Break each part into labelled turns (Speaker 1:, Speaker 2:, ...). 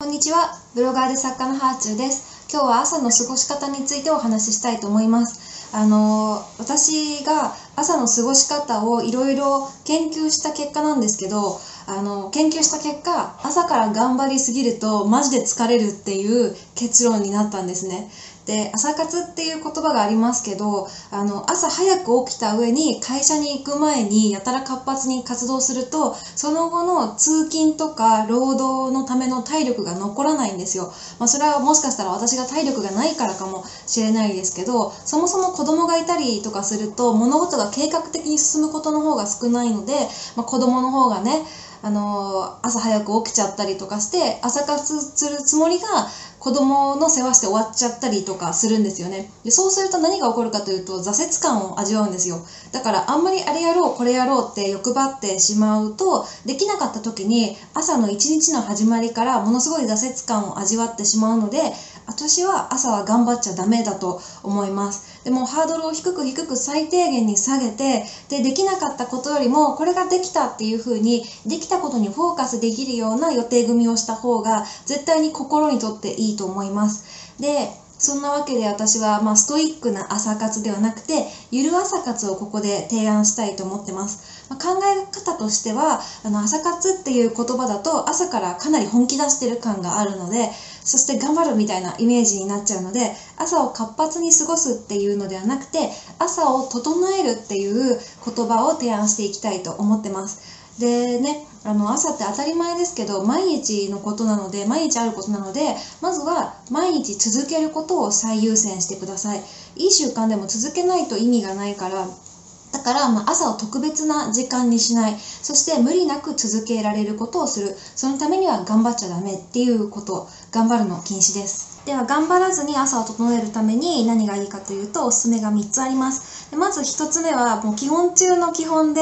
Speaker 1: こんにちは。ブロガーで作家のハーチューです。今日は朝の過ごし方についてお話ししたいと思います。あの私が朝の過ごし方をいろいろ研究した結果なんですけど、あの研究した結果、朝から頑張りすぎるとマジで疲れるっていう結論になったんですね。で朝活っていう言葉がありますけどあの朝早く起きた上に会社に行く前にやたら活発に活動するとその後の通勤とか労働のための体力が残らないんですよ、まあ、それはもしかしたら私が体力がないからかもしれないですけどそもそも子供がいたりとかすると物事が計画的に進むことの方が少ないので、まあ、子供の方がねあの朝早く起きちゃったりとかして朝活するつもりが子供の世話して終わっちゃったりとかするんですよね。でそうすると何が起こるかというと挫折感を味わうんですよ。だからあんまりあれやろうこれやろうって欲張ってしまうとできなかった時に朝の一日の始まりからものすごい挫折感を味わってしまうので私は朝は頑張っちゃダメだと思います。でもハードルを低く低く最低限に下げてでできなかったことよりもこれができたっていうふうにできたことにフォーカスできるような予定組みをした方が絶対に心にとっていいと思います。でそんなわけで私は、まあ、ストイックな朝活ではなくてゆる朝活をここで提案したいと思ってます、まあ、考え方としてはあの朝活っていう言葉だと朝からかなり本気出してる感があるのでそして頑張るみたいなイメージになっちゃうので朝を活発に過ごすっていうのではなくて朝を整えるっていう言葉を提案していきたいと思ってます。でねあの朝って当たり前ですけど毎日のことなので毎日あることなのでまずは毎日続けることを最優先してください。いい習慣でも続けないと意味がないから。だから、まあ、朝を特別な時間にしない。そして無理なく続けられることをする。そのためには頑張っちゃダメっていうこと。頑張るの禁止です。では頑張らずに朝を整えるために何がいいかというとおすすめが3つあります。でまず1つ目はもう基本中の基本で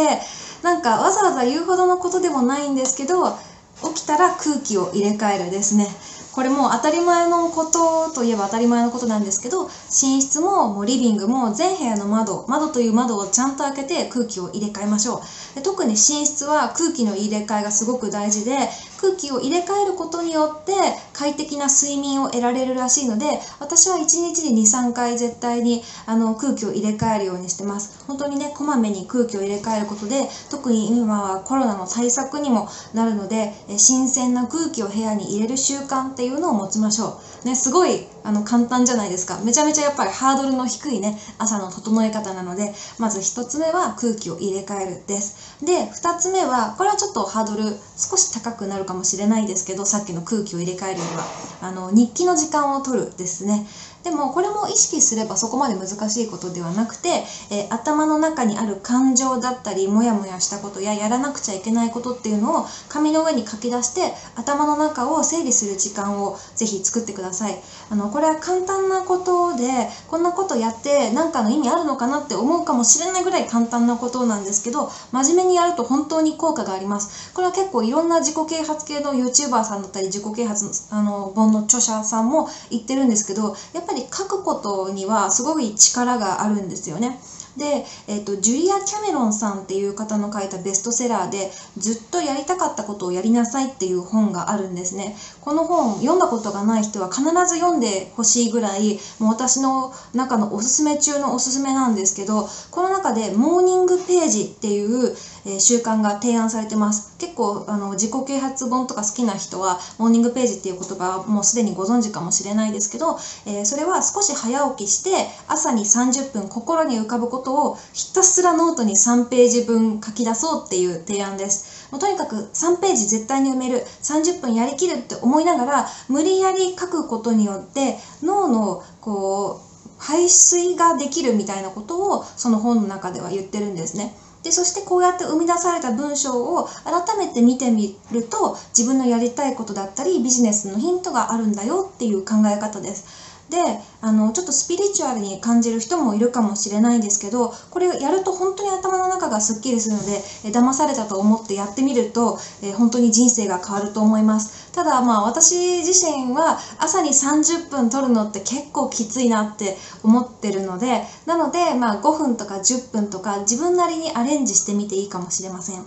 Speaker 1: なんかわざわざ言うほどのことでもないんですけど起きたら空気を入れ替えるですね。これも当たり前のことといえば当たり前のことなんですけど寝室ももうリビングも全部屋の窓窓という窓をちゃんと開けて空気を入れ替えましょう。で特に寝室は空気の入れ替えがすごく大事で空気を入れ替えることによって快適な睡眠を得られるらしいので私は1日に23回絶対にあの空気を入れ替えるようにしてます。本当にねこまめに空気を入れ替えることで特に今はコロナの対策にもなるので新鮮な空気を部屋に入れる習慣っていうのを持ちましょう。ねすごいあの簡単じゃないですか。めちゃめちゃやっぱりハードルの低いね朝の整え方なのでまず1つ目は空気を入れ替えるです。で2つ目はこれはちょっとハードル少し高くなるかもしれないですけどさっきの空気を入れ替えるにはあの日記の時間を取るですね。でもこれも意識すればそこまで難しいことではなくて、えー、頭の中にある感情だったりモヤモヤしたことややらなくちゃいけないことっていうのを紙の上に書き出して頭の中を整理する時間をぜひ作ってください。あのこれは簡単なことでこんなことやって何かの意味あるのかなって思うかもしれないぐらい簡単なことなんですけど真面目にやると本当に効果があります。これは結構いろんな自己啓発系の YouTuber さんだったり自己啓発のあの本の著者さんも言ってるんですけどやっぱり書くことにはすごい力があるんですよね。で、えーと、ジュリア・キャメロンさんっていう方の書いたベストセラーでずっとやりたかったことをやりなさいっていう本があるんですね。この本読んだことがない人は必ず読んでほしいぐらいもう私の中のおすすめ中のおすすめなんですけどこの中でモーニングページっていう、え、習慣が提案されてます。結構あの自己啓発本とか好きな人はモーニングページっていう言葉はもうすでにご存知かもしれないですけど、えー、それは少し早起きして朝に30分心に浮かぶことことをひたすらノートに3ページ分書き出そうっていう提案です。もうとにかく3ページ絶対に埋める30分やりきるって思いながら無理やり書くことによって脳のこう排水ができるみたいなことをその本の中では言ってるんですね。でそしてこうやって生み出された文章を改めて見てみると自分のやりたいことだったりビジネスのヒントがあるんだよっていう考え方です。であのちょっとスピリチュアルに感じる人もいるかもしれないんですけどこれやると本当に頭の中がすっきりするのでえ騙されたと思ってやってみるとえ本当に人生が変わると思います。ただまあ私自身は朝に30分取るのって結構きついなって思ってるのでなのでまあ5分とか10分とか自分なりにアレンジしてみていいかもしれません。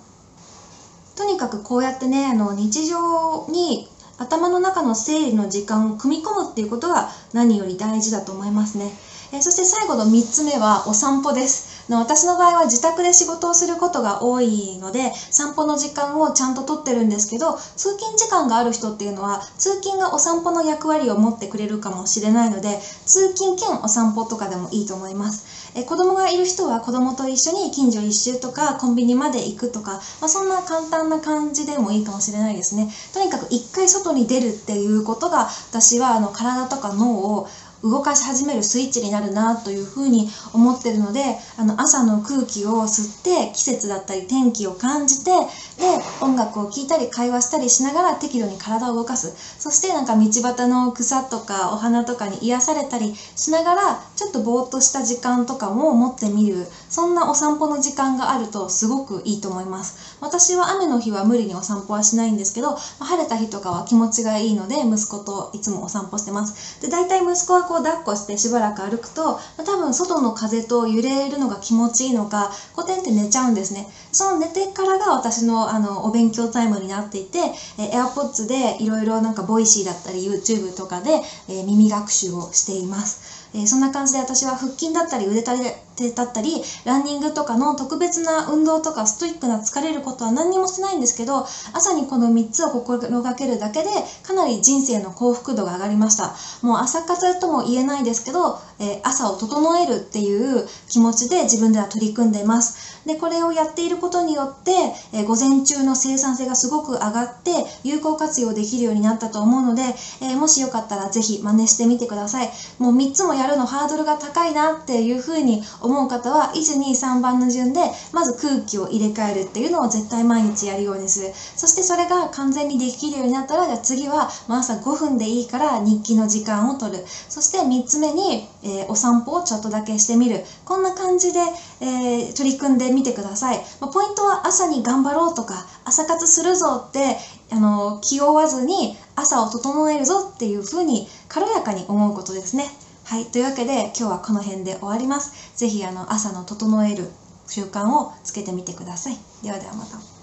Speaker 1: とにかくこうやってねあの日常に頭の中の整理の時間を組み込むっていうことが何より大事だと思いますね。えそして最後の3つ目はお散歩ですの。私の場合は自宅で仕事をすることが多いので散歩の時間をちゃんととってるんですけど通勤時間がある人っていうのは通勤がお散歩の役割を持ってくれるかもしれないので通勤兼お散歩とかでもいいと思います。え子供がいる人は子供と一緒に近所一周とかコンビニまで行くとか、まあ、そんな簡単な感じでもいいかもしれないですね。とにかく一回外に出るっていうことが私はあの体とか脳を動かし始めるスイッチになるなというふうに思ってるのであの朝の空気を吸って季節だったり天気を感じてで音楽を聴いたり会話したりしながら適度に体を動かす。そしてなんか道端の草とかお花とかに癒されたりしながらちょっとぼーっとした時間とかも持ってみる。そんなお散歩の時間があるとすごくいいと思います。私は雨の日は無理にお散歩はしないんですけど晴れた日とかは気持ちがいいので息子といつもお散歩してます。で大体息子はこう抱っこしてしばらく歩くと多分外の風と揺れるのが気持ちいいのかこうてんって寝ちゃうんですね。その寝てからが私のあのお勉強タイムになっていて、え AirPods でいろいろなんかボイシーだったり YouTube とかで、え耳学習をしています。え、そんな感じで私は腹筋だったり腕立てだったりランニングとかの特別な運動とかストイックな疲れることは何にもしてないんですけど朝にこの3つを心がけるだけでかなり人生の幸福度が上がりました。もう朝活とも言えないですけど、えー、朝を整えるっていう気持ちで自分では取り組んでます。でこれをやっていることによって、えー、午前中の生産性がすごく上がって有効活用できるようになったと思うので、えー、もしよかったらぜひ真似してみてください。もう3つもやるのハードルが高いなっていうふうに思う方は123番の順でまず空気を入れ替えるっていうのを絶対毎日やるようにする。そしてそれが完全にできるようになったらじゃあ次は、まあ、朝5分でいいから日記の時間を取る。そして3つ目に、えー、お散歩をちょっとだけしてみるこんな感じで、えー、取り組んでみてください、まあ、ポイントは朝に頑張ろうとか朝活するぞってあの気負わずに朝を整えるぞっていうふうに軽やかに思うことですね。はい、というわけで今日はこの辺で終わります。ぜひあの朝の整える習慣をつけてみてください。ではではまた。